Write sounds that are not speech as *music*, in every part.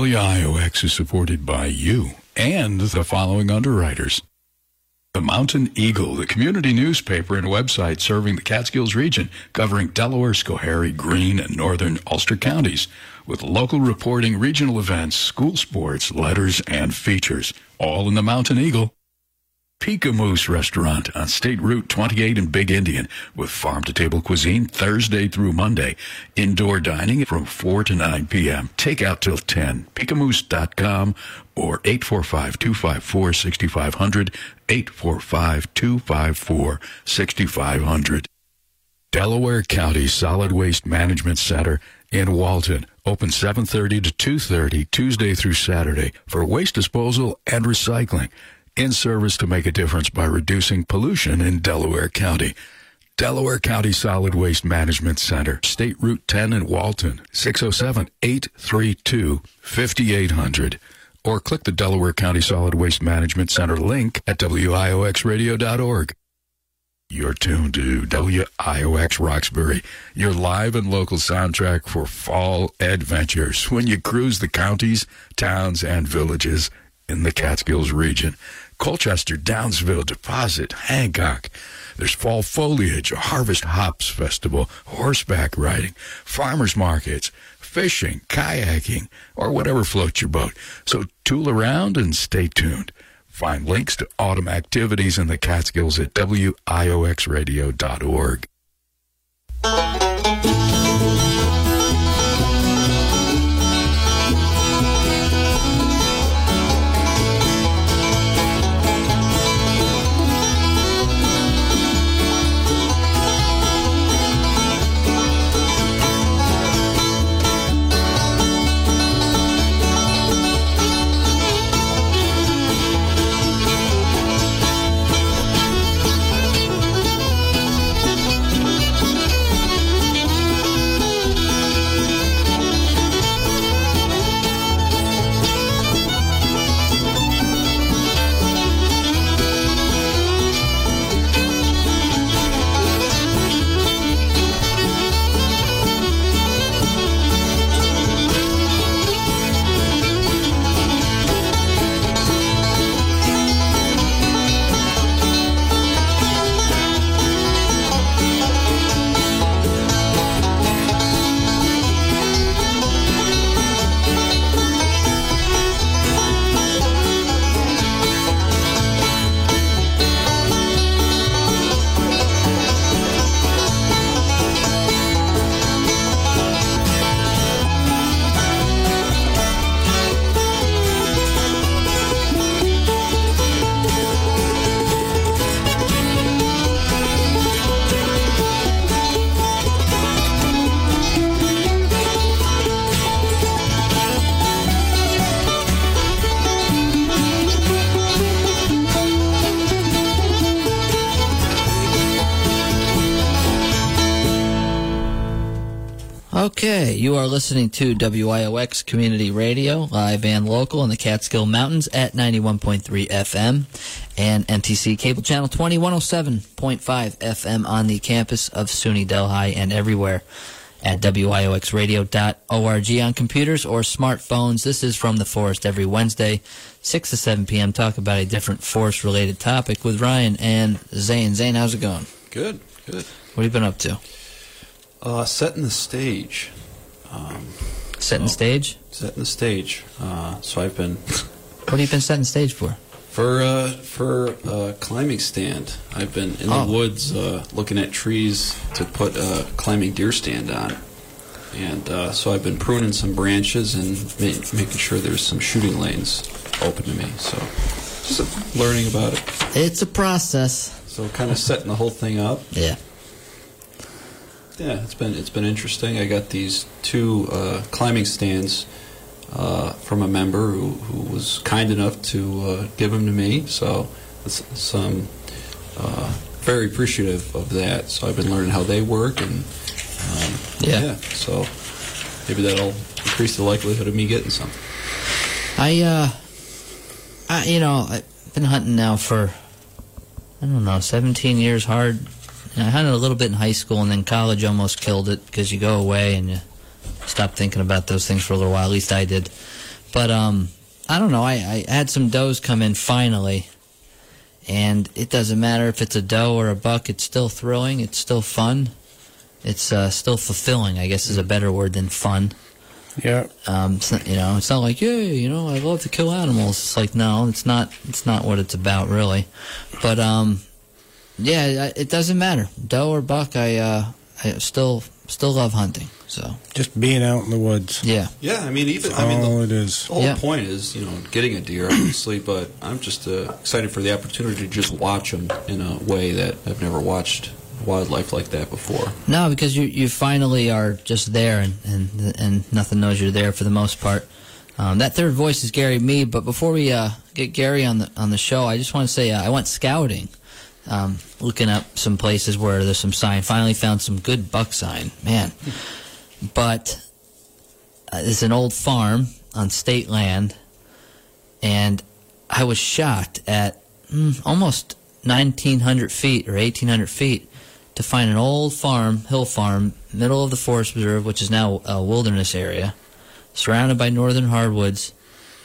WIOX is supported by you and the following underwriters. The Mountain Eagle, the community newspaper and website serving the Catskills region, covering Delaware, Schoharie, Greene, and northern Ulster counties, with local reporting, regional events, school sports, letters, and features, all in the Mountain Eagle. Peekamoose Restaurant on State Route 28 in Big Indian with farm to table cuisine Thursday through Monday. Indoor dining from 4 to 9 p.m. Takeout till 10. Peekamoose.com or 845-254-6500. 845-254-6500. Delaware County Solid Waste Management Center in Walton. Open 7.30 to 2.30 Tuesday through Saturday for waste disposal and recycling in service to make a difference by reducing pollution in Delaware County. Delaware County Solid Waste Management Center, State Route 10 in Walton, 607-832-5800. Or click the Delaware County Solid Waste Management Center link at WIOXradio.org. You're tuned to WIOX Roxbury, your live and local soundtrack for fall adventures when you cruise the counties, towns, and villages in the Catskills region. Colchester, Downsville, Deposit, Hancock. There's fall foliage, a harvest hops festival, horseback riding, farmers markets, fishing, kayaking, or whatever floats your boat. So tool around and stay tuned. Find links to autumn activities in the Catskills at WIOXradio.org. listening to WIOX Community Radio, live and local in the Catskill Mountains at 91.3 FM and MTC Cable Channel 20, 107.5 FM on the campus of SUNY Delhi and everywhere at WIOXradio.org on computers or smartphones. This is From the Forest every Wednesday, 6 to 7 p.m. Talk about a different forest related topic with Ryan and Zane. Zane, how's it going? Good, good. What have you been up to? Uh, setting the stage. Um, Setting so- stage? Setting the stage. Uh, so I've been What have you been setting stage for? for uh, for a climbing stand. I've been in Oh. the woods uh, looking at trees to put a climbing deer stand on. And uh, so I've been pruning some branches and ma- making sure there's some shooting lanes open to me. So just learning about it. It's a process. So kind of setting the whole thing up. Yeah. Yeah, it's been it's been interesting. I got these two uh, climbing stands uh, from a member who, who was kind enough to uh, give them to me. So some uh, very appreciative of that. So I've been learning how they work, and um, Yeah. So maybe that'll increase the likelihood of me getting some. I, uh, I, you know, I've been hunting now for, I don't know, 17 years hard. And I hunted a little bit in high school, and then college almost killed it because you go away and you stop thinking about those things for a little while. At least I did. But um, I don't know. I, I had some does come in finally, and it doesn't matter if it's a doe or a buck. It's still thrilling. It's still fun. It's uh, still fulfilling. I guess is a better word than fun. Yeah. Um, not, you know, it's not like, yay, you know, I love to kill animals. It's like, no, it's not. It's not what it's about, really. But um, yeah, it doesn't matter, doe or buck. I uh, I still still love hunting. So Just being out in the woods. yeah, Yeah, I mean, even That's I mean, all the, it is. the whole Yeah. point is you know getting a deer, obviously, but I'm just uh, excited for the opportunity to just watch them in a way that I've never watched wildlife like that before. no, because you you finally are just there, and and and nothing knows you're there for the most part. Um, that third voice is Gary Mead. But before we uh, get Gary on the on the show, I just want to say uh, I went scouting, um, looking up some places where there's some sign. Finally found some good buck sign, man. *laughs* But uh, it's an old farm on state land, and I was shocked at mm, almost 1,900 feet or 1,800 feet to find an old farm, hill farm, middle of the forest preserve, which is now a wilderness area, surrounded by northern hardwoods,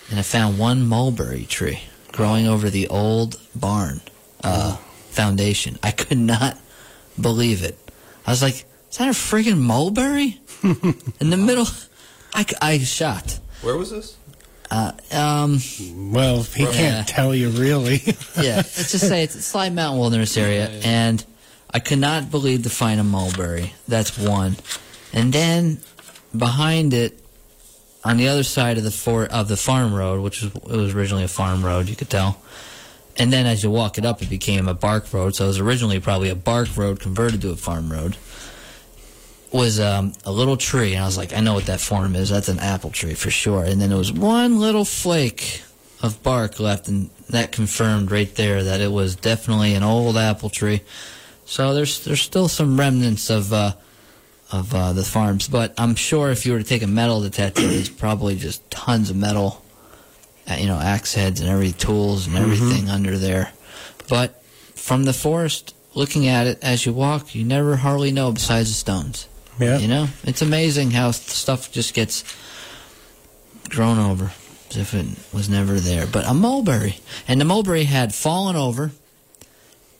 and I found one mulberry tree growing over the old barn uh, foundation. I could not believe it. I was like, "Is that a friggin' mulberry *laughs* in the middle?" I, was shocked. Where was this? Uh, um, Well, he Yeah. can't tell you really. *laughs* yeah, let's just say it's a Slide Mountain Wilderness area, and I could not believe to find a mulberry. That's one, and then behind it, on the other side of the for, of the farm road, which was it was originally a farm road, you could tell, and then as you walk it up, it became a bark road. So it was originally probably a bark road converted to a farm road. Was um, a little tree, and I was like, I know what that form is. That's an apple tree for sure. And then there was one little flake of bark left, and that confirmed right there that it was definitely an old apple tree. So there's there's still some remnants of uh, of uh, the farms, but I'm sure if you were to take a metal detector, there's probably just tons of metal, Uh, you know, axe heads and every tools and mm-hmm. everything under there. But from the forest, looking at it as you walk, you never hardly know besides the stones. yeah. You know, it's amazing how stuff just gets grown over as if it was never there. But a mulberry, and the mulberry had fallen over,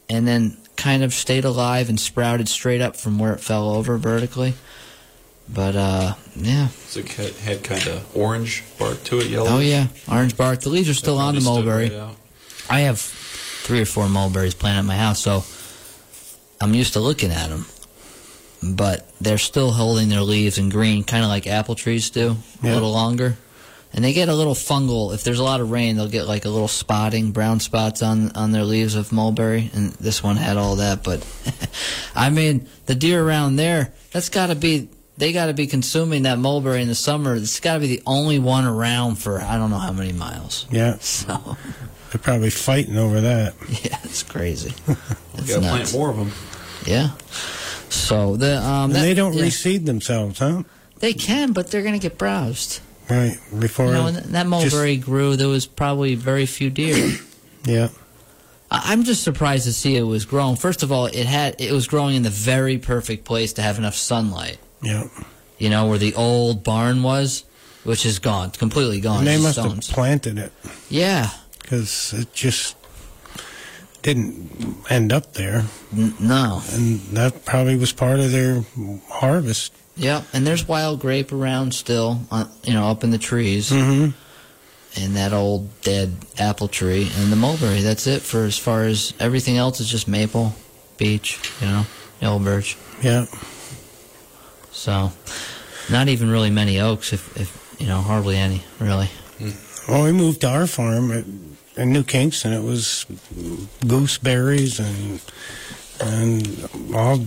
and then kind of stayed alive and sprouted straight up from where it fell over vertically. But uh, yeah, So it had, had kind of orange bark to it, yellow. oh yeah, orange bark. The leaves are still on the mulberry. I have three or four mulberries planted at my house, so I'm used to looking at them. But they're still holding their leaves in green, kind of like apple trees do, a little longer. And they get a little fungal. If there's a lot of rain, they'll get like a little spotting, brown spots on on their leaves of mulberry. And this one had all that. But *laughs* I mean, the deer around there, that's got to be. They got to be consuming that mulberry in the summer. It's got to be the only one around for I don't know how many miles. Yeah. *laughs* So. They're probably fighting over that. *laughs* Yeah, it's crazy. *laughs* You It's got to plant more of them. Yeah. So the um, And that- they don't yeah, reseed themselves, huh? They can, but they're gonna get browsed. Right. Before. You know, when that mulberry grew, there was probably very few deer. *coughs* yeah. I- I'm just surprised to see it was growing. First of all, it had it was growing in the very perfect place to have enough sunlight. Yeah. You know, where the old barn was, which is gone, completely gone. And they must have planted it Yeah. because it just didn't end up there. N- no. And that probably was part of their harvest. Yeah, And there's wild grape around still, uh, you know, up in the trees. Mm-hmm. and that old dead apple tree and the mulberry. That's it for as far as everything else is just maple, beech, you know, yellow birch. Yeah. So, not even really many oaks, if, if you know, hardly any really. Well, we moved to our farm at, in New Kingston. It was gooseberries and and all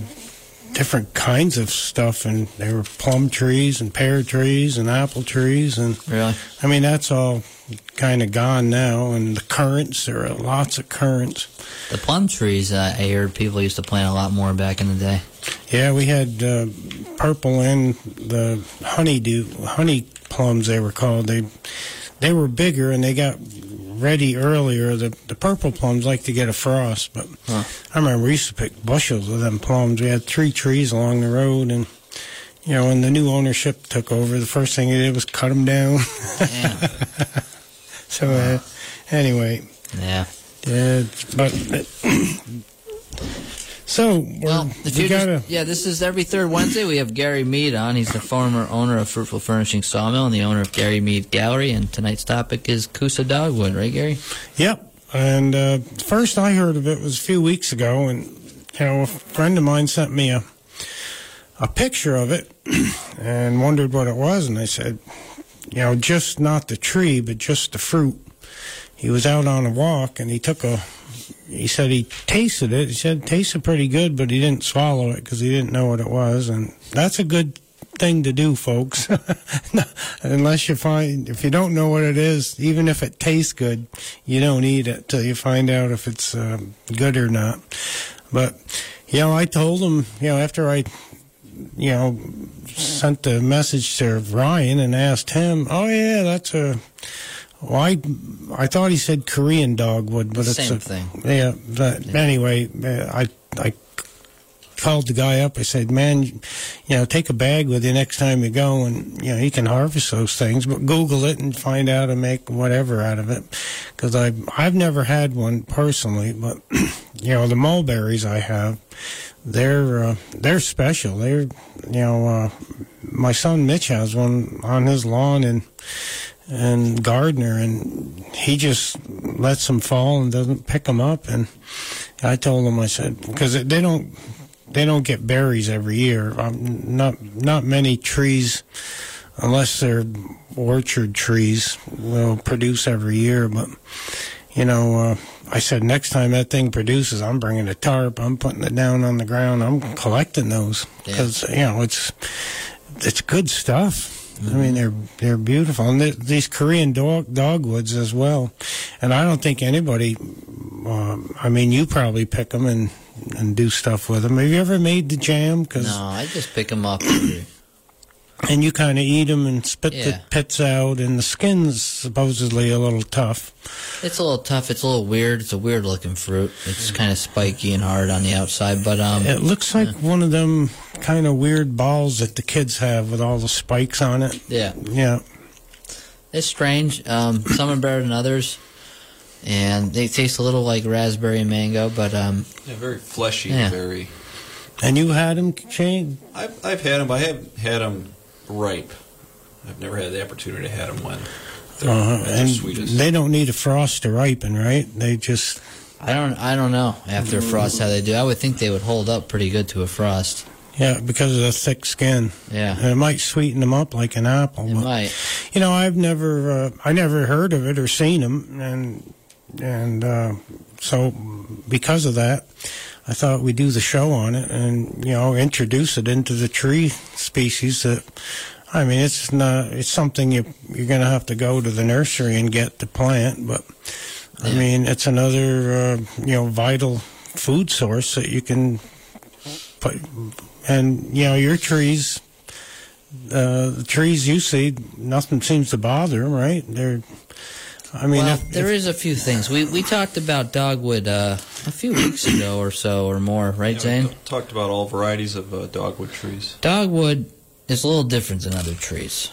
different kinds of stuff, and there were plum trees and pear trees and apple trees, and Really, I mean that's all kind of gone now. And the currants, there are lots of currants. the plum trees uh, I heard people used to plant a lot more back in the day. Yeah, we had uh, purple and the honeydew honey plums. They were called. They they were bigger and they got ready earlier. The the purple plums like to get a frost, but Huh. I remember we used to pick bushels of them plums. We had three trees along the road, and you know, when the new ownership took over, the first thing he did was cut them down. *laughs* So uh, anyway, yeah. yeah, but *clears throat* so we're- Well, if we gotta. yeah, this is every third Wednesday. We have Gary Mead on. He's the former owner of Fruitful Furnishing Sawmill and the owner of Gary Mead Gallery. And tonight's topic is Kousa Dogwood, right, Gary? Yep. And uh, first I heard of it was a few weeks ago, and you know, a friend of mine sent me a a picture of it *clears throat* and wondered what it was, and I said, you know, just not the tree, but just the fruit. He was out on a walk, and he took a. He said he tasted it. He said it tasted pretty good, but he didn't swallow it because he didn't know what it was, and that's a good thing to do, folks. *laughs* Unless you find, if you don't know what it is, even if it tastes good, you don't eat it till you find out if it's uh, good or not. But, you know, I told him, you know, after I, you know, sent the message to Ryan and asked him, oh, yeah, that's a, well, I, I thought he said Korean dogwood, but it's Same thing. Yeah, but anyway, uh, I, I called the guy up. I said, "Man, you know, take a bag with you next time you go, and you know, you can harvest those things. But Google it and find out and make whatever out of it, because I I've never had one personally, but *clears throat* you know, the mulberries I have, they're uh, they're special. They're you know, uh, my son Mitch has one on his lawn and and Gardner, and he just lets them fall and doesn't pick them up. And I told him, I said, because they don't they don't get berries every year. Um, not not many trees, unless they're orchard trees, will produce every year. But you know, uh, I said next time that thing produces, I'm bringing a tarp. I'm putting it down on the ground. I'm collecting those Yeah. because you know it's it's good stuff. I mean, they're they're beautiful, and th- these Korean dog dogwoods as well. And I don't think anybody. Um, I mean, you probably pick them and and do stuff with them. Have you ever made the jam? Cause, No, I just pick them up. Every- And you kind of eat them and spit the pits out, and the skin's supposedly a little tough. It's a little tough. It's a little weird. It's a weird looking fruit. It's kind of spiky and hard on the outside, but um, It looks like one of them kind of weird balls that the kids have with all the spikes on it. yeah, Yeah. it's strange. Um, some are better than others, and they taste a little like raspberry and mango. But um, Yeah, very fleshy, Yeah. very. And you had them, Shane? I've, I've had them. I have had them ripe. I've never had the opportunity to have them when they're Uh, at their and sweetest. they don't need a frost to ripen, right? They just I don't, I don't know after a frost how they do. I would think they would hold up pretty good to a frost. yeah, because of the thick skin. Yeah, And it might sweeten them up like an apple. it but- might. You know, I've never, uh, I never heard of it or seen them, and and uh, so because of that, I thought we'd do the show on it and you know introduce it into the tree species that. I mean, it's not. It's something you you're going to have to go to the nursery and get the plant, but I Yeah. mean, it's another uh, you know vital food source that you can put. And you know, your trees uh, the trees you see, nothing seems to bother them, right? They're, I mean, well, if, there if- is a few things. We we talked about dogwood uh, a few weeks ago or so or more, right, Yeah, Zane? we talked about all varieties of uh, dogwood trees. Dogwood is a little different than other trees.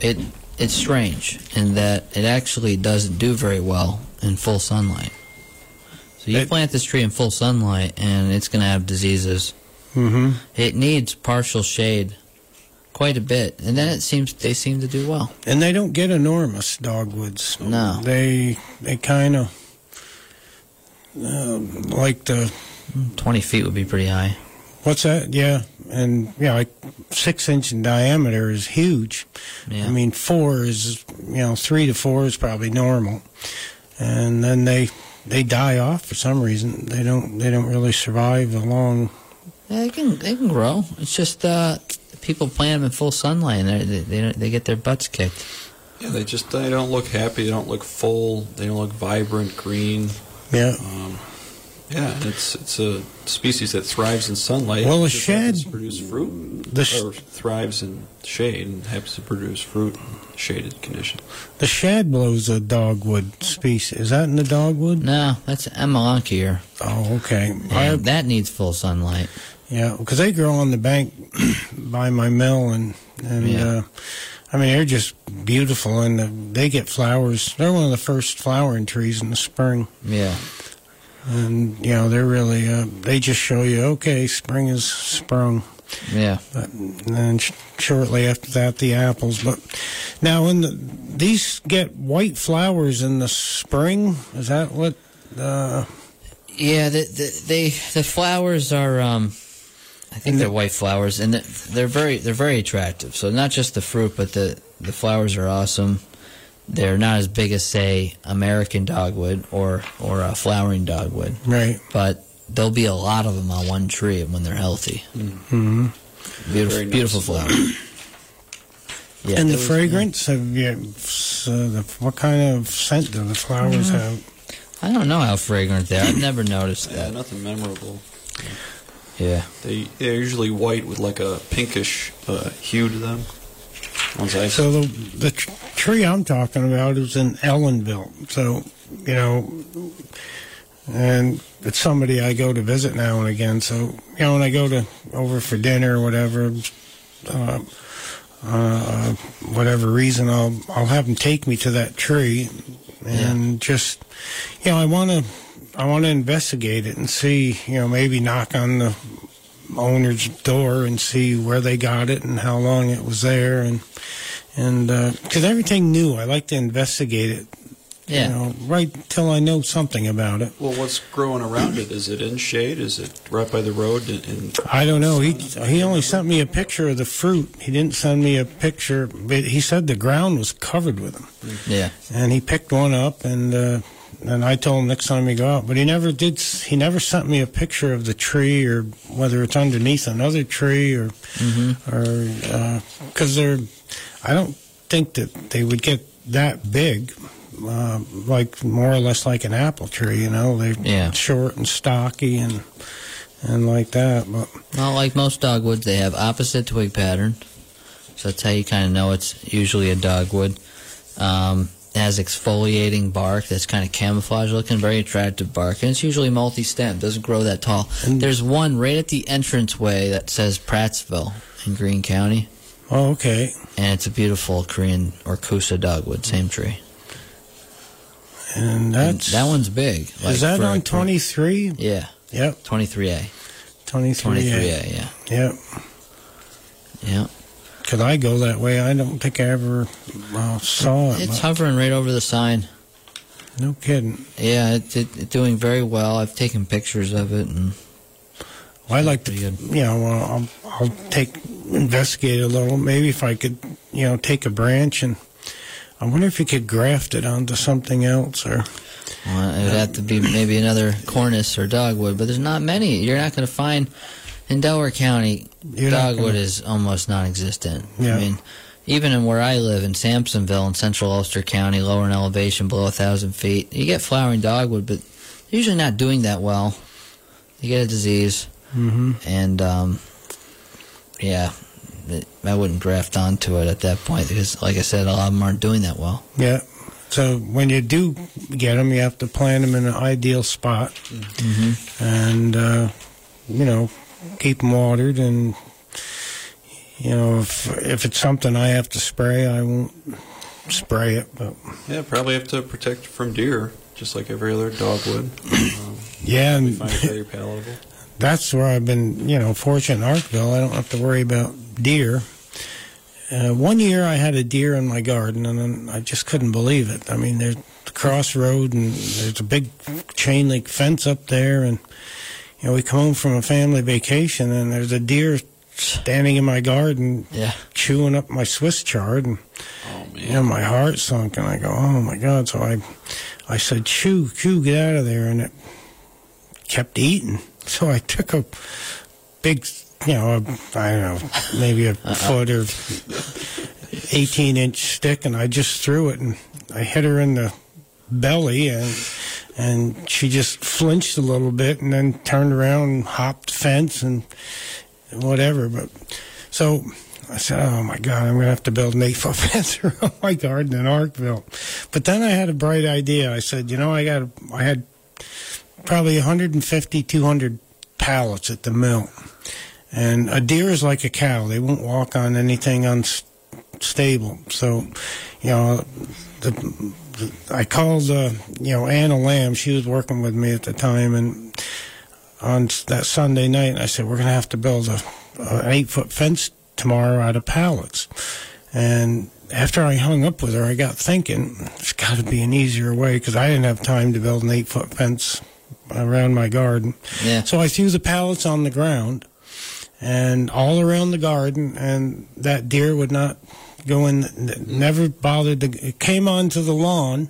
It it's strange in that it actually doesn't do very well in full sunlight. So you It- plant this tree in full sunlight and it's going to have diseases. Mm-hmm. It needs partial shade quite a bit, and then it seems they seem to do well. and they don't get enormous dogwoods. No. they they kind of uh, like the Twenty feet would be pretty high. what's that? Yeah, and yeah, like six inch in diameter is huge. Yeah. I mean, four is you know three to four is probably normal, and then they they die off for some reason. They don't they don't really survive a long Yeah, they can they can grow. It's just uh, people plant them in full sunlight and they they they get their butts kicked. Yeah, they just they don't look happy. They don't look full. They don't look vibrant green. yeah. Um, yeah, it's it's a species that thrives in sunlight. Well, It the just happens shed- produce fruit, the sh- or thrives in shade and happens to produce fruit in shaded condition. The shad blow's a dogwood species. Is that in the dogwood? No, that's Amelanchier. Oh, okay. And I, that needs full sunlight. Yeah, because they grow on the bank *clears throat* by my mill, and and Yeah. uh, I mean they're just beautiful, and uh, they get flowers. They're one of the first flowering trees in the spring, Yeah. and you know they're really uh, they just show you okay, spring is sprung. Yeah. But and then sh- shortly after that, the apples. But now, when the, these get white flowers in the spring, is that what? Uh, Yeah, the, the, they the flowers are um, I think they're white flowers, and they're- they're very they're very attractive. So not just the fruit, but the the flowers are awesome. They're not as big as say American dogwood or or a flowering dogwood, right. but there'll be a lot of them on one tree when they're healthy. Mm-hmm. Beautiful, Very beautiful noticeable. flowers. Yeah, and the was- fragrance have you? So the, what kind of scent do the flowers Mm-hmm. have? I don't know how fragrant they are. I've never noticed Yeah, that. nothing memorable. Yeah. They they're usually white with like a pinkish uh, hue to them. Once So the the tr- tree I'm talking about is in Ellenville. So you know, and it's somebody I go to visit now and again. So you know, when I go to over for dinner or whatever, uh, uh, whatever reason, I'll I'll have them take me to that tree, and just you know, I want to I want to investigate it and see. You know, maybe knock on the owner's door and see where they got it and how long it was there and and because everything new I like to investigate it Yeah. you know right till I know something about it well, what's growing around it? Is it in shade? Is it right by the road? In, in I don't know he he only sent me a picture of the fruit he didn't send me a picture but he said the ground was covered with them Yeah. and he picked one up and uh and I told him next time we go out, but he never did. He never sent me a picture of the tree or whether it's underneath another tree or Mm-hmm. or because they're. I don't think that they would get that big, uh, like more or less like an apple tree. You know, they're Yeah. short and stocky and and like that. But Well, like most dogwoods, they have opposite twig pattern. So that's how you kind of know it's usually a dogwood. Um, it has exfoliating bark that's kind of camouflage looking, very attractive bark, and it's usually multi-stem, doesn't grow that tall. And- There's one right at the entranceway that says Prattsville in Greene County, oh, okay, and it's a beautiful Korean or Kousa dogwood, same tree. and And that's that one's big. like Is that on twenty three? Yeah, Yep, 23A. twenty three. 23A, yeah. Yep. Yeah. Could I go that way? I don't think I ever uh, saw it. It's hovering right over the sign. no kidding. Yeah, it's it, doing very well. I've taken pictures of it, and Well, I like to, good. you know, well, I'll, I'll take investigate a little. Maybe if I could, you know, take a branch and I wonder if you could graft it onto something else or. well, it would have to be maybe another Cornus or dogwood. But there's not many. You're not going to find in Delaware County. You're dogwood gonna- is almost non-existent. Yeah. I mean, even in where I live in Samsonville in central Ulster County, lower in elevation, below a thousand feet, you get flowering dogwood, but they're usually not doing that well. You get a disease. Mm-hmm. and um, yeah, I wouldn't graft onto it at that point because, like I said, a lot of them aren't doing that well. Yeah. So when you do get them, you have to plant them in an ideal spot Mm-hmm. and, uh, you know, keep them watered. And, you know, if, if it's something I have to spray, I won't spray it. But yeah, probably have to protect from deer, just like every other dogwood. Um, yeah, and find it very palatable. *laughs* that's where I've been, you know, fortunate in Arkville. I don't have to worry about deer. Uh, one year I had a deer in my garden, and then I just couldn't believe it. I mean, there's the crossroad, and there's a big chain link fence up there, and you know, we come home from a family vacation, and there's a deer standing in my garden, Yeah. chewing up my Swiss chard, and Oh you know, my heart sunk, and I go, "Oh my God!" So I, I said, "Chew, chew, get out of there!" And it kept eating. So I took a big, you know, a, I don't know, maybe a uh-uh. foot or eighteen inch stick, and I just threw it, and I hit her in the belly, and and she just flinched a little bit, and then turned around and hopped fence and whatever. But so I said, "Oh my God, I'm going to have to build an eight foot *laughs* fence around my garden in Arkville." But then I had a bright idea. I said, "You know, I got, I had probably 150, 200 pallets at the mill, And a deer is like a cow; they won't walk on anything unstable. So, you know, the I called uh, you know Anna Lamb. She was working with me at the time, and on that Sunday night, I said we're going to have to build a, a eight foot fence tomorrow out of pallets. And after I hung up with her, I got thinking there's got to be an easier way because I didn't have time to build an eight foot fence around my garden. Yeah. So I threw the pallets on the ground and all around the garden, and that deer would not go in. Never bothered to. It came onto the lawn,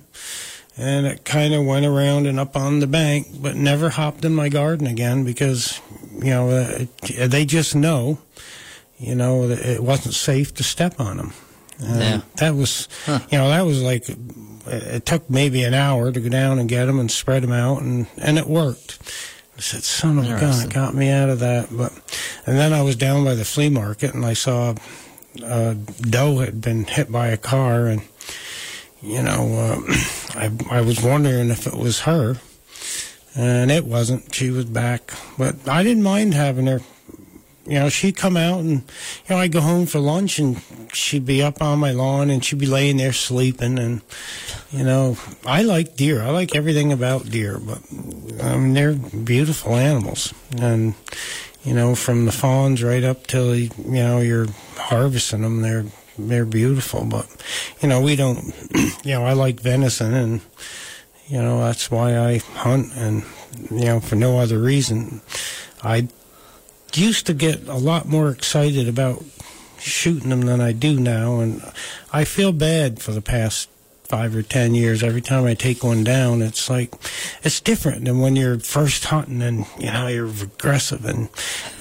and it kind of went around and up on the bank, but never hopped in my garden again because you know uh, they just know, you know, that it wasn't safe to step on them. And Yeah. That was, Huh. you know, that was like it took maybe an hour to go down and get them and spread them out, and and it worked. I said, "Son of a gun, it got me out of that." But and then I was down by the flea market, and I saw a doe had been hit by a car, and you know, uh, *clears throat* I I was wondering if it was her, and it wasn't. She was back, but I didn't mind having her. You know, she'd come out and, you know, I'd go home for lunch and she'd be up on my lawn and she'd be laying there sleeping. And, you know, I like deer. I like everything about deer, but, I mean, they're beautiful animals. And, you know, from the fawns right up till, you know, you're harvesting them, they're, they're beautiful. But, you know, we don't, *clears throat* you know, I like venison and, you know, that's why I hunt and, you know, for no other reason. I used to get a lot more excited about shooting them than I do now, and I feel bad for the past five or ten years. Every time I take one down, it's like it's different than when you're first hunting and you know you're aggressive and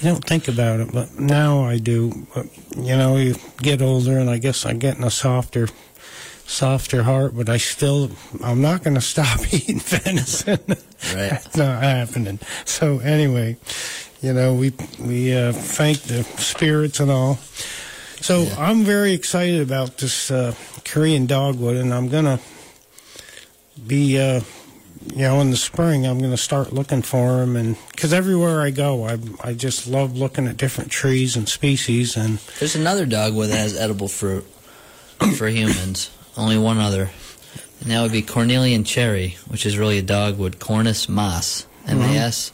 you don't think about it. But now I do. But you know, you get older, and I guess I'm getting a softer. Softer heart, but I still, I'm not going *laughs* to stop eating venison. Right. That's not happening. So anyway, you know, we we uh, thank the spirits and all. So Yeah. I'm very excited about this uh, Korean dogwood, and I'm gonna be, uh, you know, in the spring. I'm gonna start looking for them, and because everywhere I go, I I just love looking at different trees and species, and There's another dogwood that has edible fruit for humans. Only one other. And that would be Cornelian cherry, which is really a dogwood. Cornus mas. M-A-S.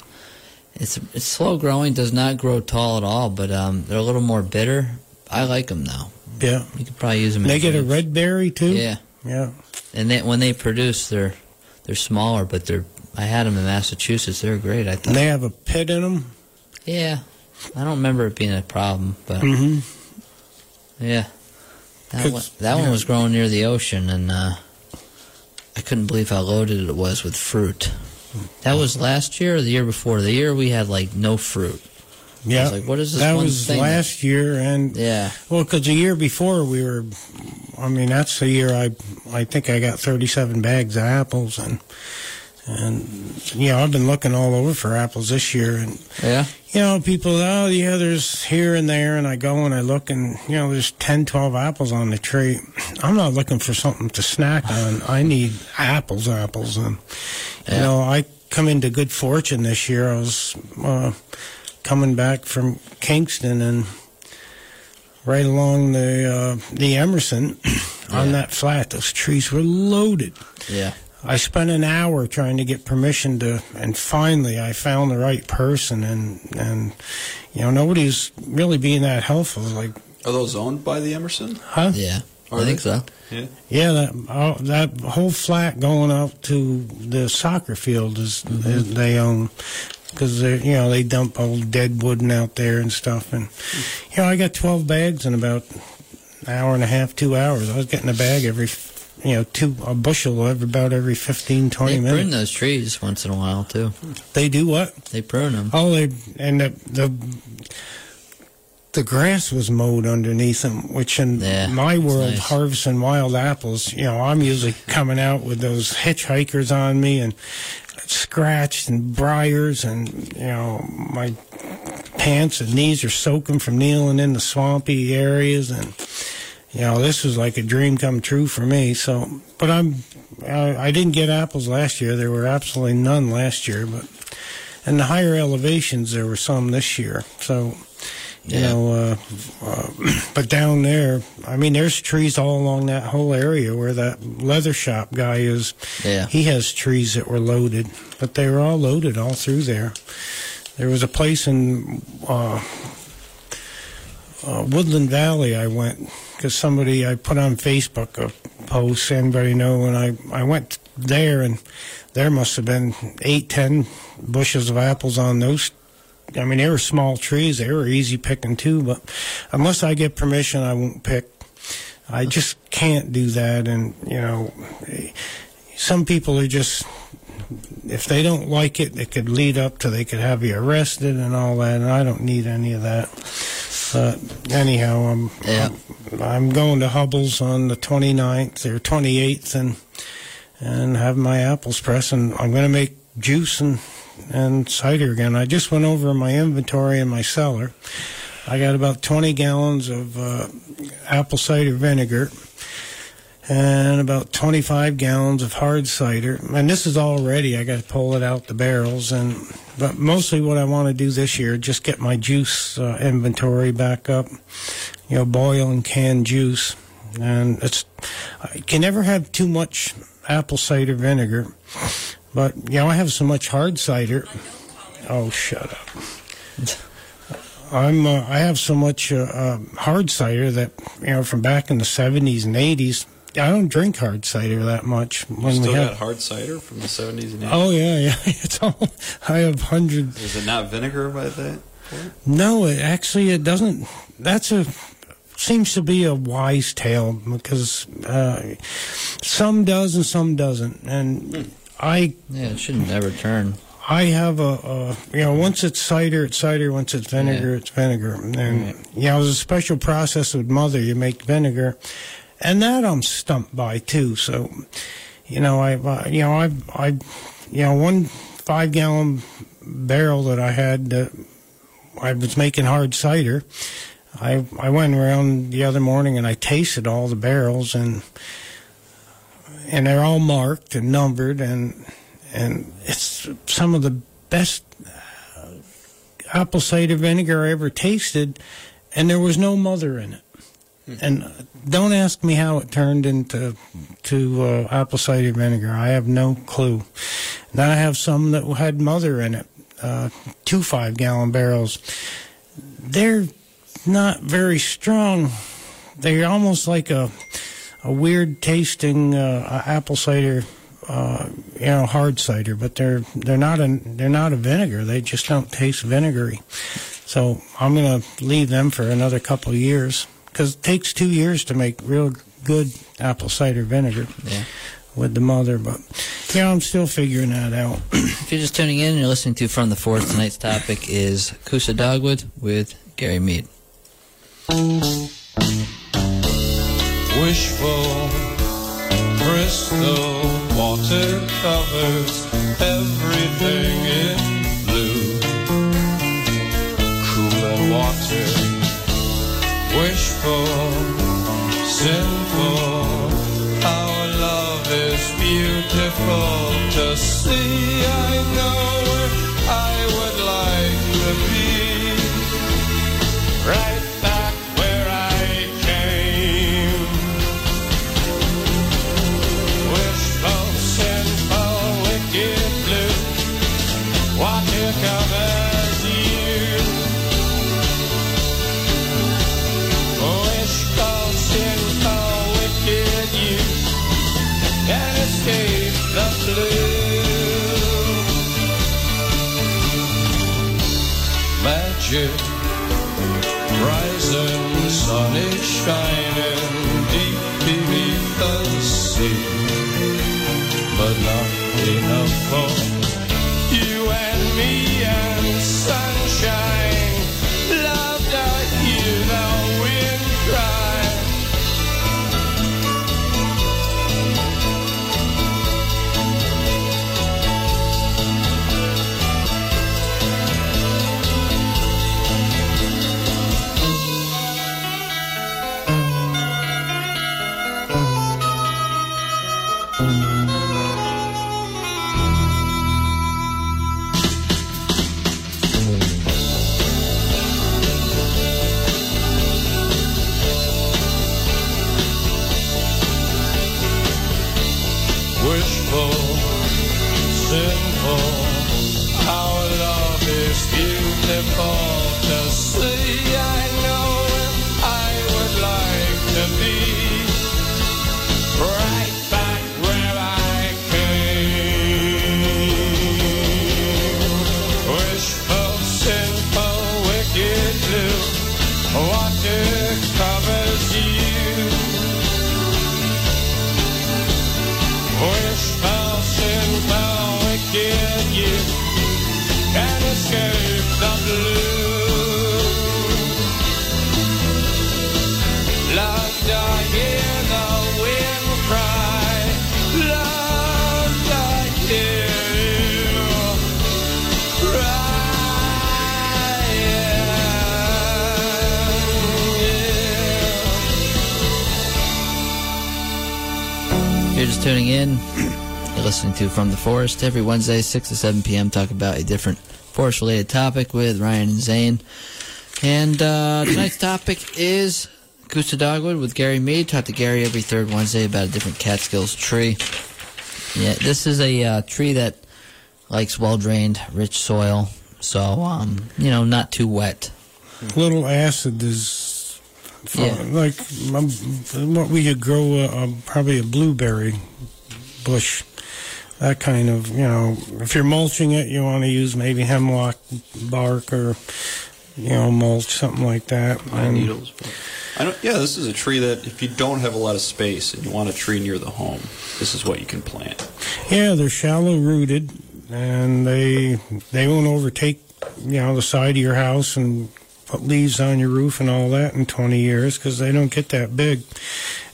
It's it's slow growing, does not grow tall at all, but um, they're a little more bitter. I like them now. yeah, You could probably use them. they get a red berry too. Yeah, yeah. and they, when they produce, they're they're smaller, but they're. I had them in Massachusetts. They're great. I And thought. they have a pit in them. Yeah, I don't remember it being a problem, but Mm-hmm. yeah, that one, that yeah. one was growing near the ocean, and uh, I couldn't believe how loaded it was with fruit. That was last year or the year before. The year we had like no fruit. Yeah, like, what is this that was thing last year, and Yeah, Well, because the year before we were, I mean, that's the year I, I think I got 37 bags of apples, and and you know I've been looking all over for apples this year, and yeah, you know people, oh yeah, there's here and there, and I go and I look, and you know there's 10, 12 apples on the tree. *clears throat* I'm not looking for something to snack on. I need apples, apples, and you Yeah. know I come into good fortune this year. I was uh, coming back from Kingston and right along the uh, the Emerson *clears throat* on Yeah. that flat. Those trees were loaded. yeah. I spent an hour trying to get permission to, and finally I found the right person, and and you know nobody's really being that helpful. Like, Are those owned by the Emerson? huh? Yeah, Are I think they? so. Yeah. Yeah, that oh, that whole flat going out to the soccer field is, is they own because they you know they dump old dead wooden out there and stuff, and you know I got twelve bags in about an hour and a half, two hours. I was getting a bag every you know two a bushel every about every 15, 20 They minutes. prune those trees once in a while too. They do what? They prune them. Oh, they and the the the grass was mowed underneath them, which in Yeah, my world, nice. harvesting wild apples, you know, I'm usually coming out with those hitchhikers on me and scratched and briars, and you know, my pants and knees are soaking from kneeling in the swampy areas, and you know, this was like a dream come true for me. So, but I'm I, I didn't get apples last year. There were absolutely none last year, but and the higher elevations there were some this year. So, You Yeah. know, uh, uh, *clears throat* but down there, I mean, there's trees all along that whole area where that leather shop guy is. Yeah. He has trees that were loaded, but they were all loaded all through there. There was a place in uh, uh, Woodland Valley I went because somebody I put on Facebook a post. Anybody know? And I I went there and there must have been eight ten bushels of apples on those. I mean, they were small trees. They were easy picking too. But unless I get permission, I won't pick. I just can't do that. And you know, some people are just if they don't like it, it could lead up to they could have you arrested and all that. And I don't need any of that. But anyhow, I'm Yeah. I'm going to Hubble's on the 29th or 28th and and have my apples pressed, and I'm going to make juice and and cider again. I just went over my inventory in my cellar. I got about 20 gallons of uh, apple cider vinegar and about 25 gallons of hard cider. And this is all ready. I got to pull it out the barrels. And but mostly what I want to do this year, just get my juice uh, inventory back up. You know, boil and can juice. And it's I can never have too much apple cider vinegar. But you know, I have so much hard cider. Oh, shut up. I'm uh, I have so much uh, uh, hard cider that you know from back in the 70s and 80s. I don't drink hard cider that much. You When still we got have, hard cider from the 70s and 80s? oh yeah, yeah, *laughs* it's all. I have hundreds. Is it not vinegar by that point? No, it actually it doesn't. That's a seems to be a wise tale because uh, some does and some doesn't, and I Yeah, it shouldn't never turn. I have a, a you know once it's cider it's cider once it's vinegar it's vinegar and Right. you know there's a special process with mother you make vinegar and that I'm stumped by too so you know I uh, you know I I you know one five gallon barrel that I had uh, I was making hard cider I I went around the other morning and I tasted all the barrels and and they're all marked and numbered and and it's some of the best uh, apple cider vinegar I ever tasted, and there was no mother in it. And uh, don't ask me how it turned into to uh, apple cider vinegar. I have no clue. Then I have some that had mother in it, uh, two five gallon barrels. They're not very strong. They're almost like a a weird tasting uh, apple cider uh, you know, hard cider, but they're they're not a they're not a vinegar. They just don't taste vinegary. So I'm gonna leave them for another couple of years because it takes two years to make real good apple cider vinegar Yeah. with the mother. But yeah, I'm still figuring that out. *clears throat* If you're just tuning in and you're listening to From the Forest, tonight's topic is Kousa Dogwood with Gary Mead. Wishful crystal water covers everything in blue. Cool and water, wishful, sinful. Our love is beautiful to see. I know where I would like to be. Right Magic From the Forest every Wednesday, 6 to 7 p.m. Talk about a different forest related topic with Ryan and Zane. And uh, *clears throat* tonight's topic is Kousa Dogwood with Gary Mead. Talk to Gary every third Wednesday about a different Catskills tree. Yeah, this is a uh, tree that likes well drained, rich soil. So, um, you know, not too wet. A little acid is. Yeah. like um, what we could grow uh, um, probably a blueberry bush that kind of you know if you're mulching it you want to use maybe hemlock bark or you know mulch something like that pine needles. I don't, yeah, this is a tree that if you don't have a lot of space and you want a tree near the home, this is what you can plant. yeah they're shallow rooted and they they won't overtake you know the side of your house and put leaves on your roof and all that in 20 years because they don't get that big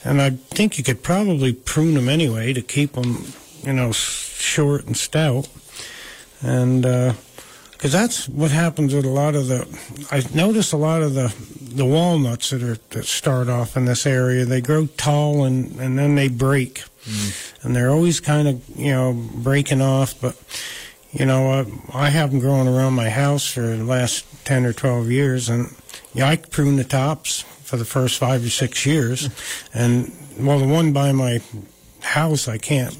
and i think you could probably prune them anyway to keep them you know short and stout. And because that's what happens with a lot of the i notice a lot of the the walnuts that are that start off in this area. They grow tall and and then they break. And they're always kind of you know breaking off. But you know uh, i have them growing around my house for the last 10 or 12 years. And yeah i prune the tops for the first five or six years. *laughs* And well the one by my house i can't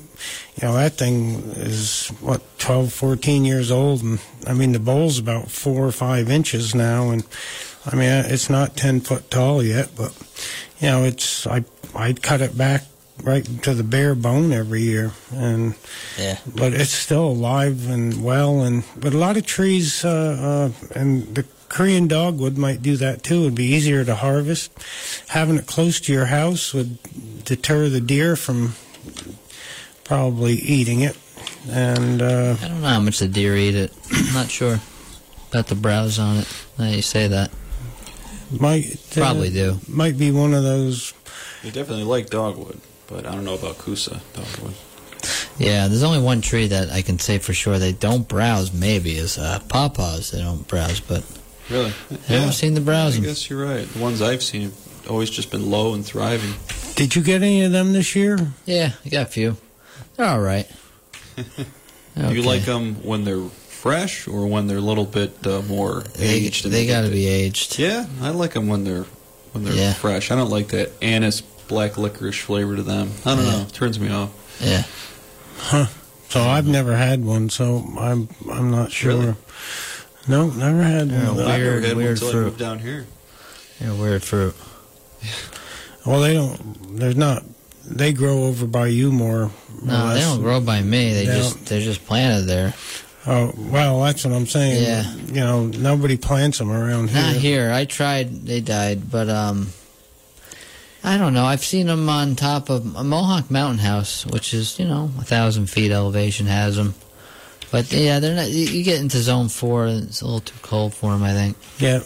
you know that thing is what 12 14 years old and i mean the bowl's about four or five inches now and i mean it's not 10 foot tall yet but you know it's i i cut it back right to the bare bone every year and Yeah. but it's still alive and well and but a lot of trees uh, uh, and the korean dogwood might do that too it'd be easier to harvest having it close to your house would deter the deer from probably eating it and uh, I don't know how much the deer eat it. I'm not sure about the browse on it. Now you say that. might uh, Probably do. might be one of those They definitely like dogwood, but I don't know about Kousa dogwood. Yeah, there's only one tree that I can say for sure they don't browse. Maybe is uh, pawpaws. They don't browse, but Really? I haven't seen the browsing. I guess you're right. The ones I've seen have always just been low and thriving. did you get any of them this year Yeah, I got a few. They're all right. Do *laughs* you like them when they're fresh or when they're a little bit uh, more They, aged? and they got to be aged. Yeah, I like them when they're when they're Yeah. fresh. I don't like that anise black licorice flavor to them. I don't Yeah. know. It turns me off. Yeah. Huh. so I've never had one so I'm I'm not sure Really? no never had Yeah, one I've never Weird- had one weird until I fruit. moved down here. They're weird fruit. well they don't there's not they grow over by you more or No, they don't grow by me. They They just they're just planted there. Oh well, that's what I'm saying. Yeah. You know, nobody plants them around here. Not here. I tried. They died, but um, I don't know. I've seen them on top of a Mohawk Mountain House, which is you know a thousand feet elevation has them. But yeah, they're not. You you get into zone four, and it's a little too cold for them. I think. Yeah,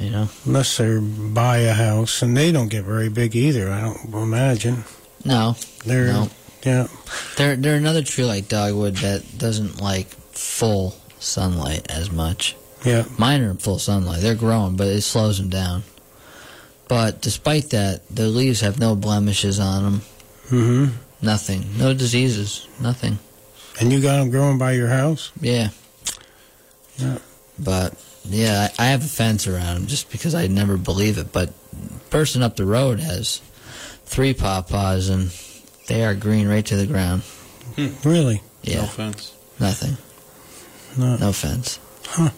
You know. unless they buy a house, and they don't get very big either. I don't imagine. No, They're No. yeah. they're they're another tree like dogwood that doesn't like full sunlight as much. Yeah. Mine are in full sunlight. They're growing, but it slows them down. But despite that, the leaves have no blemishes on them. Mm-hmm. Nothing. No diseases. Nothing. And you got them growing by your house? Yeah. Yeah. But yeah, I, I have a fence around them just because I never believe it. But person up the road has three pawpaws and They are green right to the ground. Hmm. Really? Yeah, No fence. nothing. No. No offense. *laughs*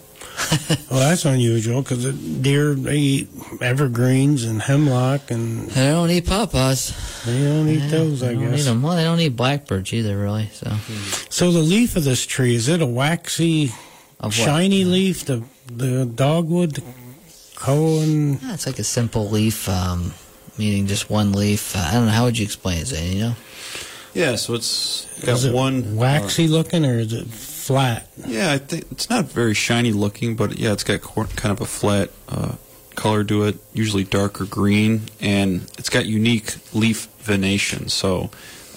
Well, that's unusual because deer they eat evergreens and hemlock, and They don't eat pawpaws. they don't eat Yeah, those. I they don't guess. Well, they don't eat blackbirds either, really. So, So the leaf of this tree is it a waxy, Of what? shiny leaf? The the dogwood, the Cohen. yeah, it's like a simple leaf, um, meaning just one leaf. Uh, I don't know. How would you explain it, Zane? You know? Yeah, so it's got Is it one uh, waxy looking or is it flat? Yeah, I think it's not very shiny looking, but yeah, it's got cor- kind of a flat uh, color to it, usually darker green, and it's got unique leaf venation. So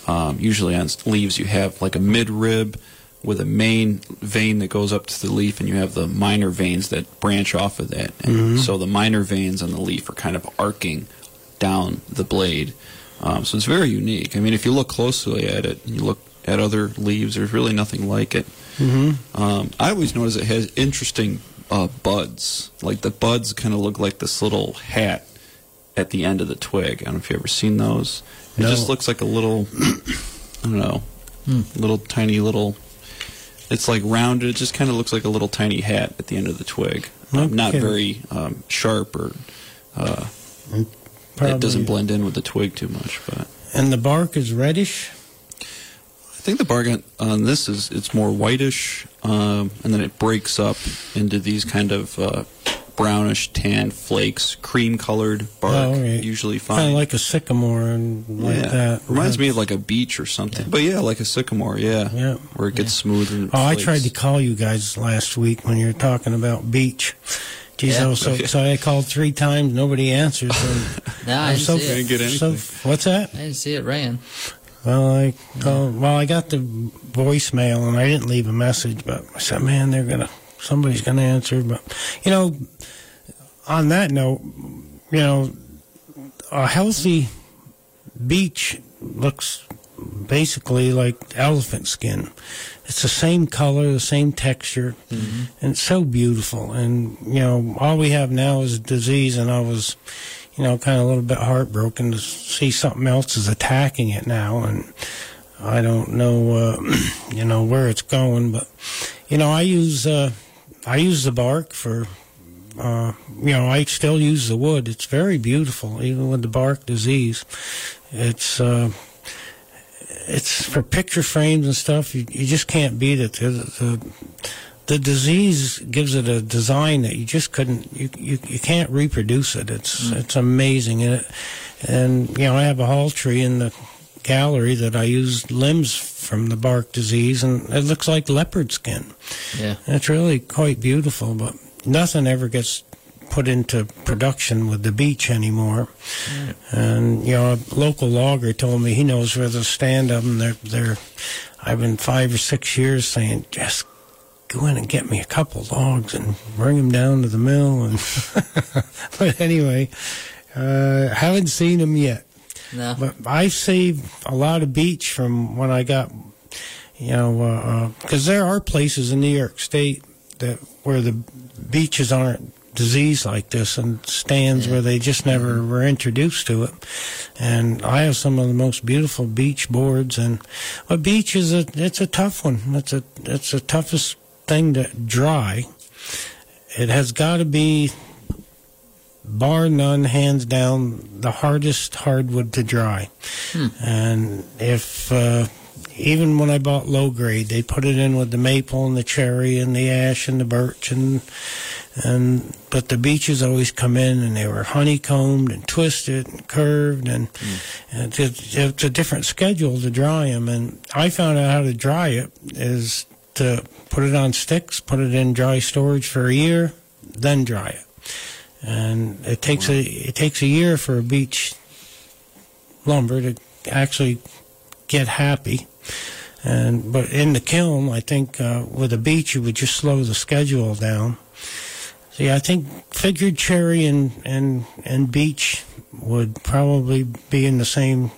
um, usually on leaves you have like a mid rib with a main vein that goes up to the leaf, and you have the minor veins that branch off of that. And so the minor veins on the leaf are kind of arcing down the blade. Um, so it's very unique. I mean, if you look closely at it, and you look at other leaves, there's really nothing like it. Mm-hmm. Um, I always notice it has interesting uh, buds. Like the buds kind of look like this little hat at the end of the twig. I don't know if you've ever seen those. It No. just looks like a little, *clears throat* I don't know, Hmm. little tiny little. It's like rounded. It just kind of looks like a little tiny hat at the end of the twig. Um, not very um, sharp or. Uh, it doesn't blend in with the twig too much, but And the bark is reddish. I think the bark on- on this is it's more whitish, um, and then it breaks up into these kind of uh, brownish tan flakes, cream colored bark. Oh, okay. Usually Kind fine. of like a sycamore and like yeah. that. Reminds me of like a beech or something. But yeah, like a sycamore. Yeah, Yeah. where it gets smooth and. Oh, I tried to call you guys last week when you were talking about beech. Geez, Yeah. I was so, *laughs* so I called three times, nobody answered. So *laughs* No, I I'm didn't so, see it. Didn't get so- anything. what's that? I didn't see it ran. Well, I called, well, I got the voicemail and I didn't leave a message, but I said, man, they're gonna somebody's gonna answer. But you know, on that note, you know, a healthy beech looks basically like elephant skin. It's the same color, the same texture, and it's so beautiful. And you know, all we have now is disease, and I was, you know, kind of a little bit heartbroken to see something else is attacking it now, and I don't know, uh, *clears throat* you know, where it's going, but you know, I use uh, I use the bark for. Uh, you know, I still use the wood. It's very beautiful, even with the bark disease. It's uh, it's for picture frames and stuff. You, you just can't beat it. The, the, the disease gives it a design that you just couldn't. You you, you can't reproduce it. It's it's amazing. And, it, and you know, I have a hall tree in the gallery that I use limbs from the bark disease, and it looks like leopard skin. Yeah. It's really quite beautiful, but nothing ever gets put into production with the beech anymore. And you know, a local logger told me he knows where the stand of them. They're, they're. I've been five or six years saying, just go in and get me a couple logs and bring them down to the mill. And *laughs* but anyway, uh, haven't seen them yet. No. But I saved a lot of beech from when I got, you know, uh, uh, because there are places in New York State that where the beeches aren't diseased like this, and stands Yeah. where they just never mm-hmm. were introduced to it. And I have some of the most beautiful beech boards, and a beech is a it's a tough one. It's a it's the toughest thing to dry. It has got to be bar none, hands down, the hardest hardwood to dry. And if uh, even when I bought low grade, they put it in with the maple and the cherry and the ash and the birch and and but the beeches always come in and they were honeycombed and twisted and curved and, and it's, it's a different schedule to dry them. And I found out how to dry it is to put it on sticks, put it in dry storage for a year, then dry it and it takes a it takes a year for a beech lumber to actually get happy. And but in the kiln, I think uh, with a beech you would just slow the schedule down. See, I think figured cherry and and and beech would probably be in the same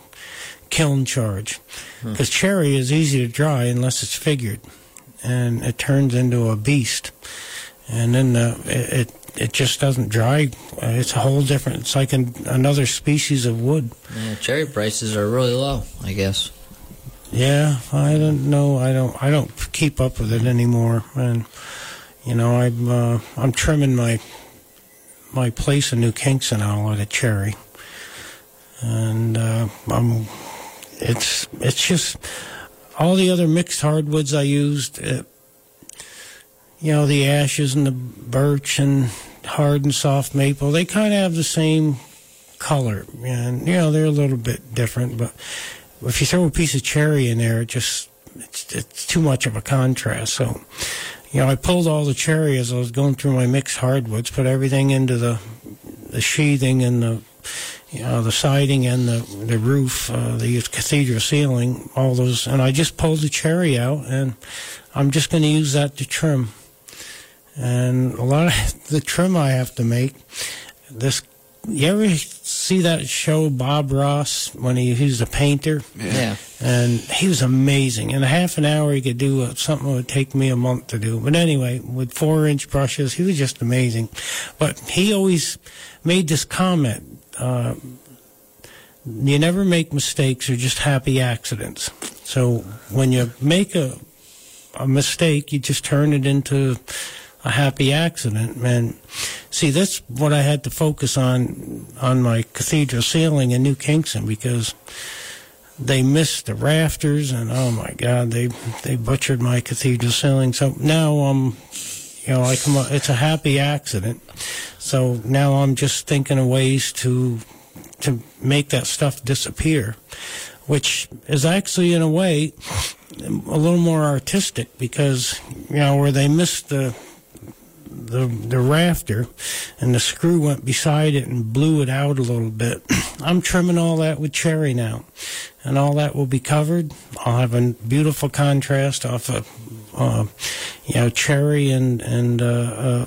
kiln charge because cherry is easy to dry unless it's figured, and it turns into a beast and then uh, it, it it just doesn't dry. Uh, It's a whole different. It's like an, another species of wood. Yeah, cherry prices are really low, I guess. Yeah, I don't know. I don't. I don't keep up with it anymore. And you know, I'm uh, I'm trimming my my place in New Kingston out of cherry, and uh, I'm. It's it's just all the other mixed hardwoods I used. It, you know, the ashes and the birch and hard and soft maple. They kind of have the same color, and you know they're a little bit different, but if you throw a piece of cherry in there, it just it's, it's too much of a contrast. So, you know, I pulled all the cherry as I was going through my mixed hardwoods, put everything into the the sheathing and the you know the siding and the the roof, uh, the cathedral ceiling, all those, and I just pulled the cherry out, and I'm just going to use that to trim. And a lot of *laughs* the trim I have to make, this you ever see that show Bob Ross when he, he was a painter? Yeah. and he was amazing. In a half an hour, he could do uh, something that would take me a month to do. But anyway, with four inch brushes, he was just amazing. But he always made this comment uh, you never make mistakes, they're just happy accidents. So when you make a, a mistake, you just turn it into a happy accident. And see, that's what I had to focus on on my cathedral ceiling in New Kingston because they missed the rafters and oh my god they they butchered my cathedral ceiling so now um you know i come up it's a happy accident so now i'm just thinking of ways to to make that stuff disappear which is actually in a way a little more artistic because you know where they missed the the the rafter and the screw went beside it and blew it out a little bit. *clears throat* I'm trimming all that with cherry now, and all that will be covered. I'll have a beautiful contrast off of uh, you know cherry and and uh, uh,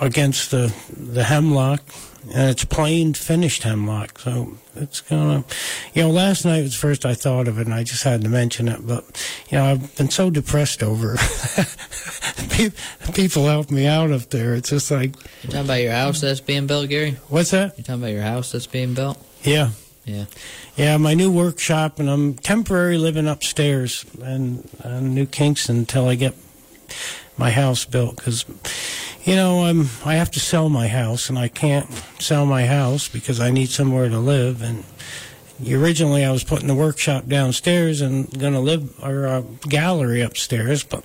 against the the hemlock. And it's plain finished hemlock, so it's gonna. You know, last night was the first I thought of it, and I just had to mention it. But you know, I've been so depressed over. *laughs* People help me out up there. It's just like, You talking about your house that's being built, Gary? what's that? You talking about your house that's being built? Yeah. Yeah. Yeah, my new workshop, and I'm temporary living upstairs in, in New Kingston until I get my house built. Because, you know, I'm I have to sell my house, and I can't sell my house because I need somewhere to live. And originally, I was putting the workshop downstairs and going to live or a gallery upstairs, but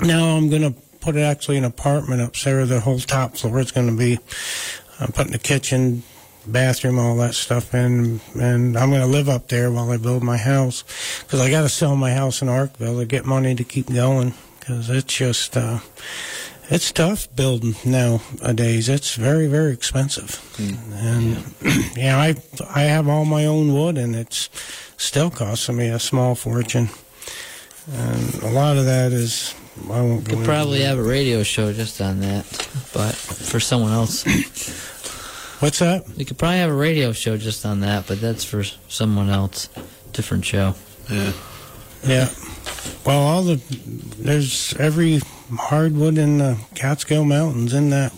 now I'm going to put it actually an apartment upstairs. The whole top floor is going to be. I'm putting the kitchen, bathroom, all that stuff in, and I'm going to live up there while I build my house because I got to sell my house in Arkville to get money to keep going because it's just uh, it's tough building nowadays. It's very very expensive, hmm. and *clears throat* yeah, I I have all my own wood, and it's still costing me a small fortune. And a lot of that is I won't go Could probably have a radio show just on that, but for someone else. What's that? We could probably have a radio show just on that, but that's for someone else. Different show. Yeah. Yeah. Well, all the there's every hardwood in the Catskill Mountains in that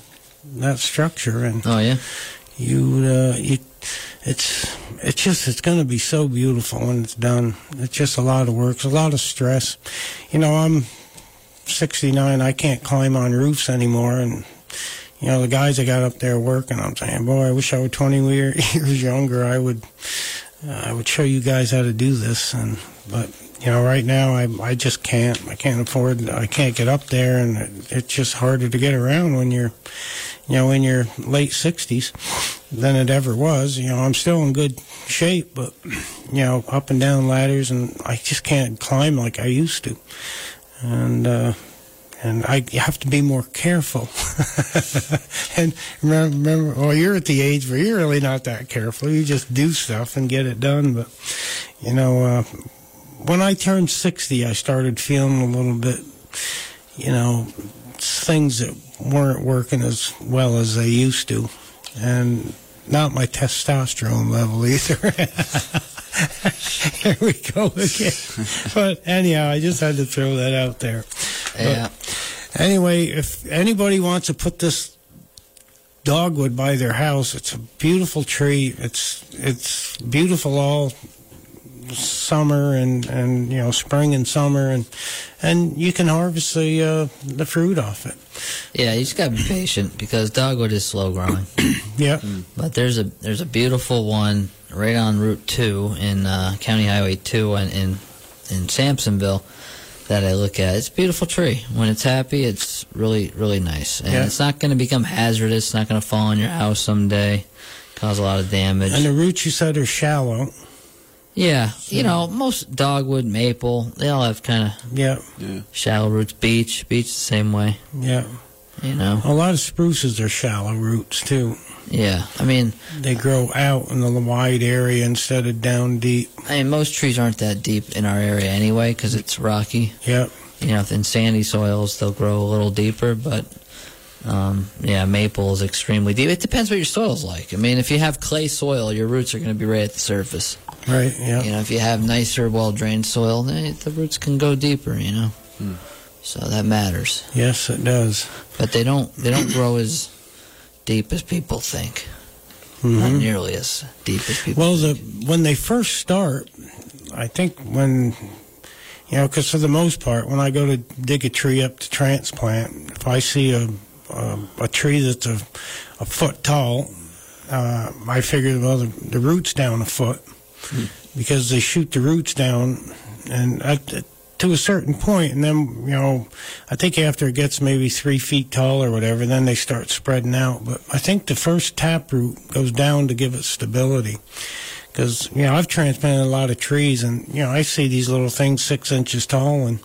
that structure, and Oh yeah. you uh, you it's it's just it's going to be so beautiful when it's done. It's just a lot of work, it's a lot of stress. You know, I'm 69. I can't climb on roofs anymore, and you know the guys I got up there working. I'm saying, boy, I wish I were 20 *laughs* years younger. I would uh, I would show you guys how to do this, and but you know right now I I just can't. I can't afford. I can't get up there, and it, it's just harder to get around when you're you know, in your late 60s than it ever was. You know, I'm still in good shape, but, you know, up and down ladders, and I just can't climb like I used to. And, uh, and I have to be more careful. *laughs* and remember, remember, well, you're at the age where you're really not that careful. You just do stuff and get it done. But, you know, uh, when I turned 60, I started feeling a little bit, you know, things that weren't working as well as they used to, and not my testosterone level *laughs* either. Here we go again. but anyhow, I just had to throw that out there. Yeah. Anyway, if anybody wants to put this dogwood by their house, it's a beautiful tree. It's it's beautiful all summer and, and you know spring and summer and and you can harvest the uh, the fruit off it. Yeah, you just gotta be patient because dogwood is slow growing. *clears throat* Yeah, But there's a there's a beautiful one right on Route Two in uh, County Highway Two in, in in Samsonville that I look at. It's a beautiful tree. When it's happy, it's really really nice, and Yeah. it's not going to become hazardous. It's not going to fall on your house someday, cause a lot of damage. and the roots you said are shallow. Yeah, you know most dogwood, maple, they all have kind of Yeah, Yeah. shallow roots. Beech, beech the same way. yeah. You know, A lot of spruces are shallow roots too. yeah. I mean, They grow out in the wide area instead of down deep. I mean most trees aren't that deep in our area anyway because it's rocky. Yeah, you know, in sandy soils they'll grow a little deeper, but um, yeah, maple is extremely deep. It depends what your soil's like. I mean, if you have clay soil, your roots are going to be right at the surface. Right. Yeah. You know, if you have nicer, well drained soil, then the roots can go deeper. You know, so that matters. Yes, it does. But they don't they don't grow as deep as people think. Not Mhm. nearly as deep as people. Well, the think. when they first start, I think when you know, because for the most part, when I go to dig a tree up to transplant, if I see a a, a tree that's a, a foot tall, uh, I figure well the, the roots down a foot because they shoot the roots down, and to a certain point, and then you know, I think after it gets maybe three feet tall or whatever, then they start spreading out. But I think the first tap root goes down to give it stability. Because you know I've transplanted a lot of trees, and you know I see these little things six inches tall, and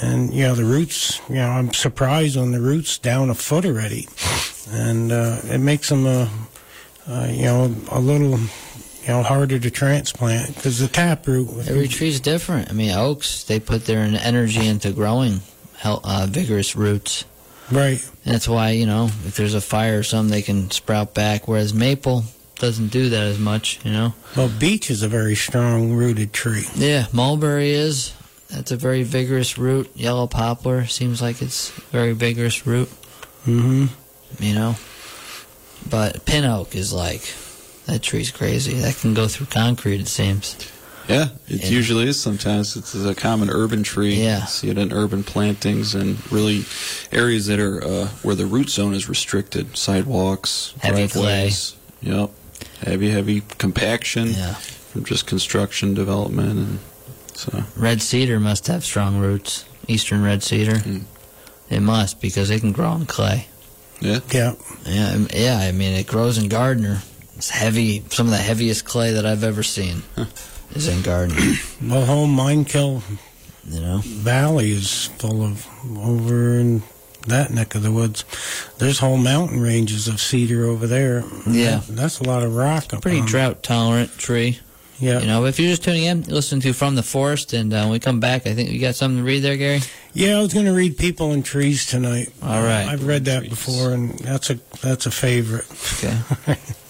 and you know the roots. You know I'm surprised when the roots down a foot already, and uh, it makes them a, uh, you know a little you know harder to transplant because the taproot. Every tree's different. I mean, oaks they put their energy into growing uh, vigorous roots. right. And that's why, you know, if there's a fire or something, they can sprout back. Whereas maple doesn't do that as much, you know. Well, beech is a very strong rooted tree. Yeah, mulberry is. That's a very vigorous root. Yellow poplar seems like it's a very vigorous root, Mm hmm. you know. But pin oak is like, that tree's crazy. That can go through concrete, it seems. Yeah, it Yeah. usually is sometimes. It's a common urban tree. Yeah. You see it in urban plantings and really areas that are uh, where the root zone is restricted. Sidewalks, Heavy driveways. Yep. Heavy, heavy compaction Yeah. from just construction development. and so Red cedar must have strong roots. Eastern red cedar. Hmm. It must because it can grow in clay. Yeah. Yeah, um, yeah. I mean, it grows in Gardner. It's heavy. Some of the heaviest clay that I've ever seen is in Gardner. *clears throat* Well, whole Minekill You know. Valley is full of over in that neck of the woods. There's whole mountain ranges of cedar over there. Yeah. That- that's a lot of rock. Pretty on- drought tolerant tree. Yeah, You know, if you're just tuning in, listen to From the Forest, and uh, when we come back, I think you got something to read there, Gary. yeah. I was going to read People and Trees tonight. All right. I've read that Trees. before, and that's a that's a favorite. Okay. *laughs*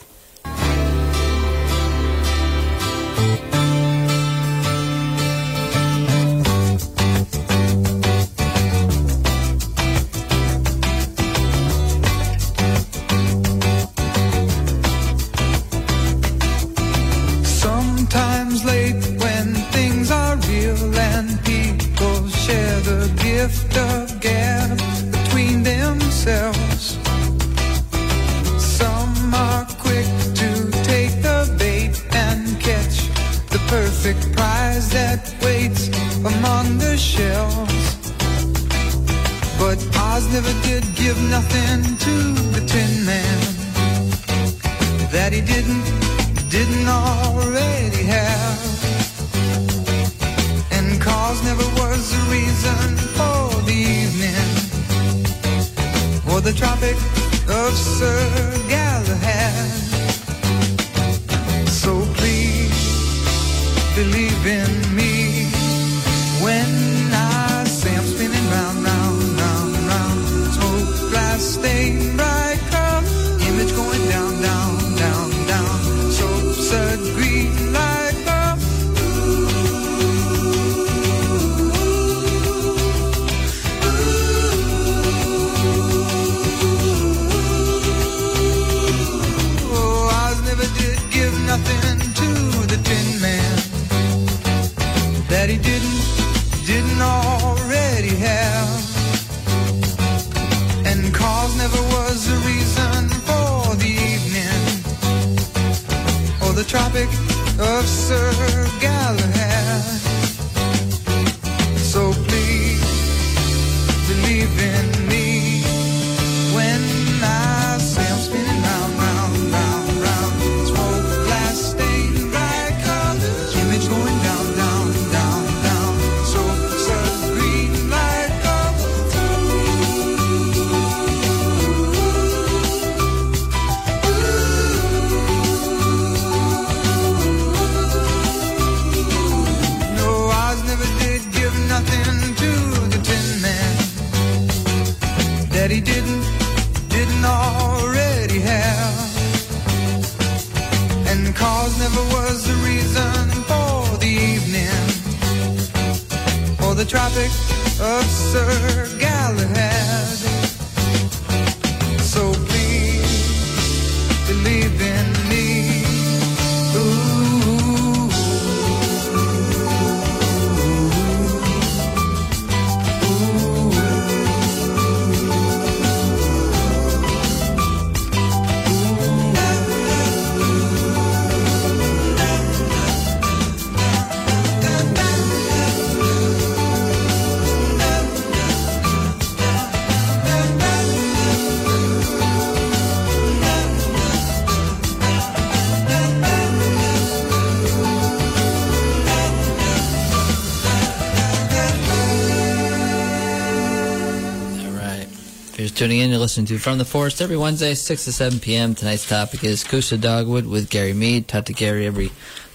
listening to From the Forest every Wednesday, 6 to 7 p.m. Tonight's topic is Kousa Dogwood with Gary Mead. Talk to Gary every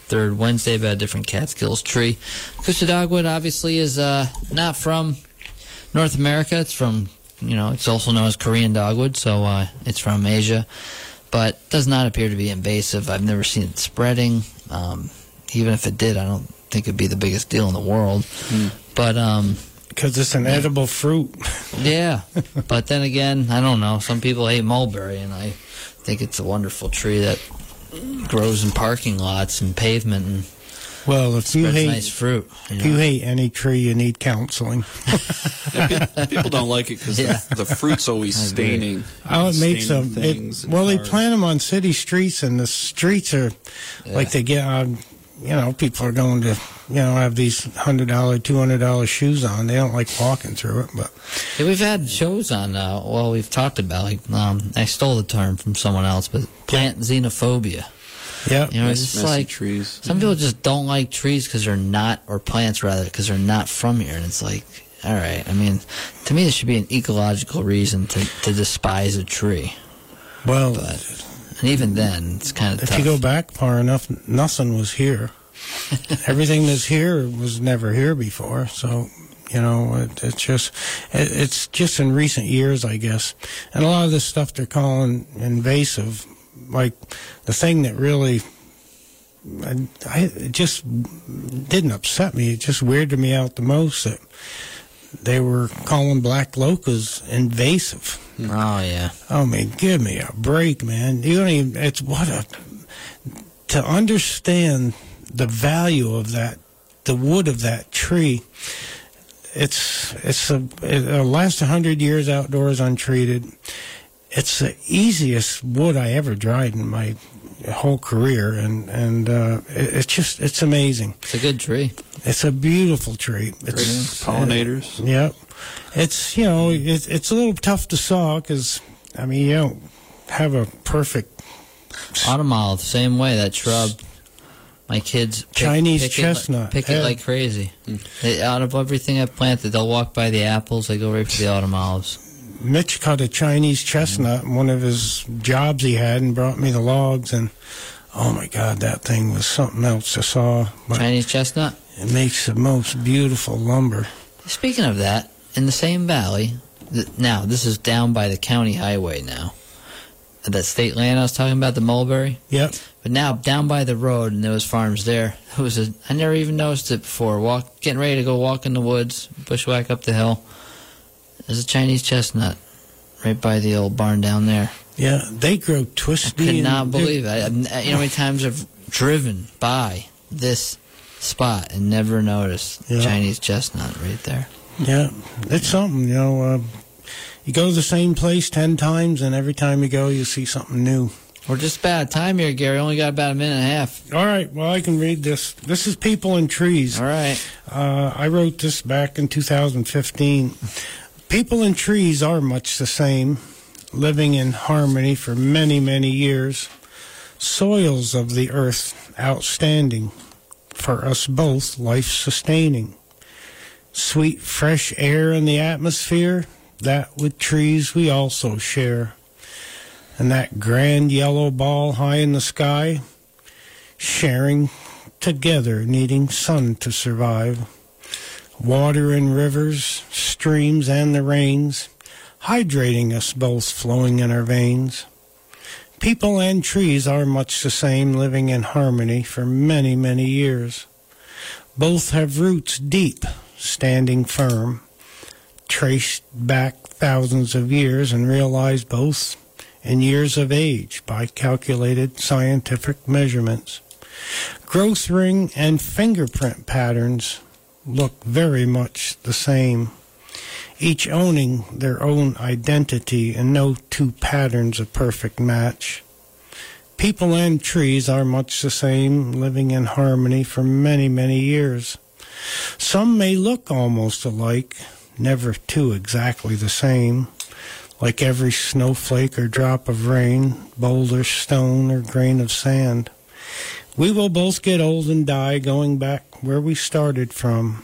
third Wednesday about a different Catskills tree. Kousa Dogwood obviously is uh, not from North America. It's from, you know, it's also known as Korean dogwood, so uh, it's from Asia, but does not appear to be invasive. I've never seen it spreading. Um, even if it did, I don't think it'd be the biggest deal in the world. But um, Because it's an edible fruit. yeah, but then again, I don't know. Some people hate mulberry, and I think it's a wonderful tree that grows in parking lots and pavement and Well, if you spreads hate nice fruit. You if know? you hate any tree, you need counseling. People don't like it because Yeah. the, the fruit's always staining. Oh, it makes them. It, and well, they plant them on city streets, and the streets are like they get on. You know, people are going to you know have these hundred dollar, two hundred dollar shoes on. They don't like walking through it, but Yeah, we've had shows on. Uh, well, we've talked about like um, I stole the term from someone else, but plant xenophobia. yeah. You know, it's just messy like trees. some people just don't like trees because they're not, or plants rather, because they're not from here, and it's like. All right. I mean, to me, there should be an ecological reason to, to despise a tree. Well, But and even then, it's kind of if tough. you go back far enough, nothing was here. *laughs* Everything that's here was never here before. So, you know, it, it's just it, it's just in recent years, I guess. And a lot of this stuff they're calling invasive, like the thing that really. I, I it just didn't upset me. It just weirded me out the most that they were calling black locust invasive. oh yeah, oh, I mean, give me a break, man. You don't even, it's what a, to understand the value of that, the wood of that tree, it's, it's a, it'll last a hundred years outdoors untreated. It's the easiest wood I ever dried in my whole career. And, and, uh, it, it's just, it's amazing. it's a good tree. It's a beautiful tree. Great It's, pollinators. Yep. It's, you know, it, it's a little tough to saw because, I mean, you don't have a perfect Autumn olive, same way. That shrub. My kids pick, Chinese pick chestnut, It, pick it like crazy. They, out of everything I've planted, they'll walk by the apples. They go right for the autumn olives. Mitch caught a Chinese chestnut in one of his jobs he had and brought me the logs and oh my god that thing was something else I saw but Chinese chestnut. it makes the most beautiful lumber Speaking of that, in the same valley, th- now this is down by the county highway now. That state land I was talking about, the mulberry. yep But now down by the road, and there was farms there. It was a. I never even noticed it before. Walk, getting ready to go walk in the woods, bushwhack up the hill. There's a Chinese chestnut right by the old barn down there. yeah they grow twisty. I could not believe it. I, I- you know how many times I've driven by this spot and never noticed Yeah. Chinese chestnut right there. Yeah, it's something, you know. Uh, you go to the same place 10 times, and every time you go, you see something new. We're just about out of time here, Gary. Only got about a minute and a half. All right, well, I can read this. This is People and Trees. All right. Uh, I wrote this back in 2015. People and trees are much the same, living in harmony for many, many years. Soils of the earth outstanding, for us both life sustaining. Sweet fresh air in the atmosphere, that with trees we also share. And that grand yellow ball high in the sky, sharing together, needing sun to survive. Water in rivers, streams, and the rains, hydrating us both flowing in our veins. People and trees are much the same, living in harmony for many, many years. Both have roots deep, standing firm, traced back thousands of years and realize both in years of age by calculated scientific measurements. Growth ring and fingerprint patterns look very much the same, each owning their own identity and no two patterns a perfect match. People and trees are much the same, living in harmony for many, many years. Some may look almost alike, never two exactly the same, like every snowflake or drop of rain, boulder, stone, or grain of sand. We will both get old and die going back where we started from.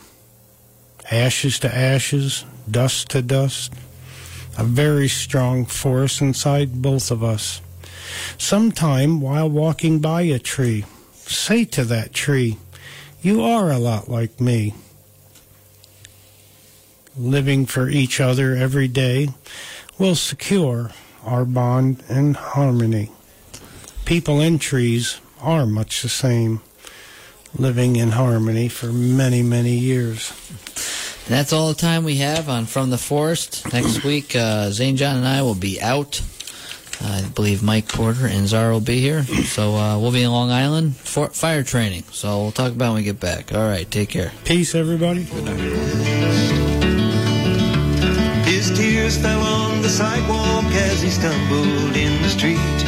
Ashes to ashes, dust to dust. A very strong force inside both of us. Sometime while walking by a tree, say to that tree, You are a lot like me. Living for each other every day will secure our bond and harmony. People and trees are much the same, living in harmony for many, many years. And that's all the time we have on From the Forest. Next *clears throat* week, uh, Zane John and I will be out. I believe Mike Porter and Zara will be here. So uh, we'll be in Long Island for fire training. So we'll talk about it when we get back. All right, take care. Peace, everybody. His tears fell on the sidewalk as he stumbled in the street.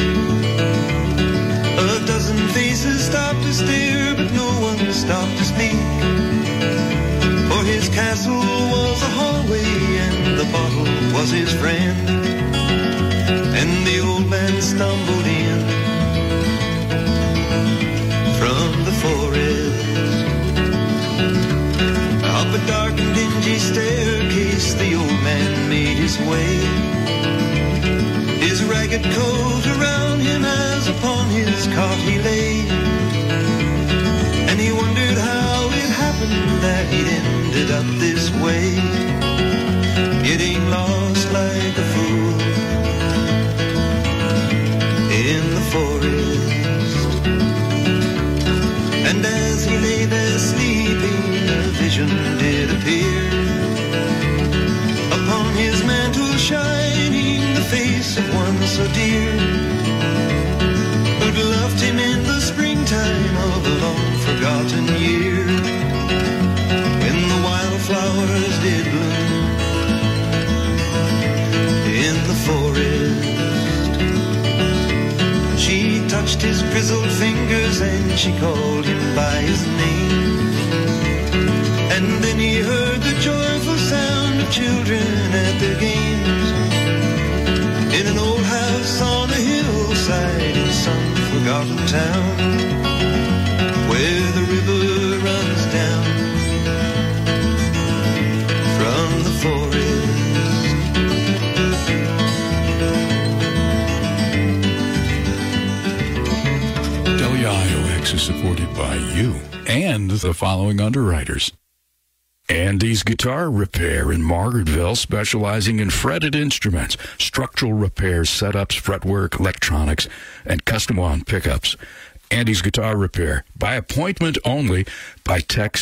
A dozen faces stopped to stare, but no one stopped to speak. For his castle was a hallway, and the bottle was his friend. And the old man stumbled Ragged coat around grizzled fingers and she called him by his name. And then he heard the joyful sound of children at their games. In an old house on a hillside in some forgotten town. By you and the following underwriters. Andy's Guitar Repair in Margaretville, specializing in fretted instruments, structural repairs, setups, fretwork, electronics, and custom wound pickups. Andy's Guitar Repair, by appointment only, by text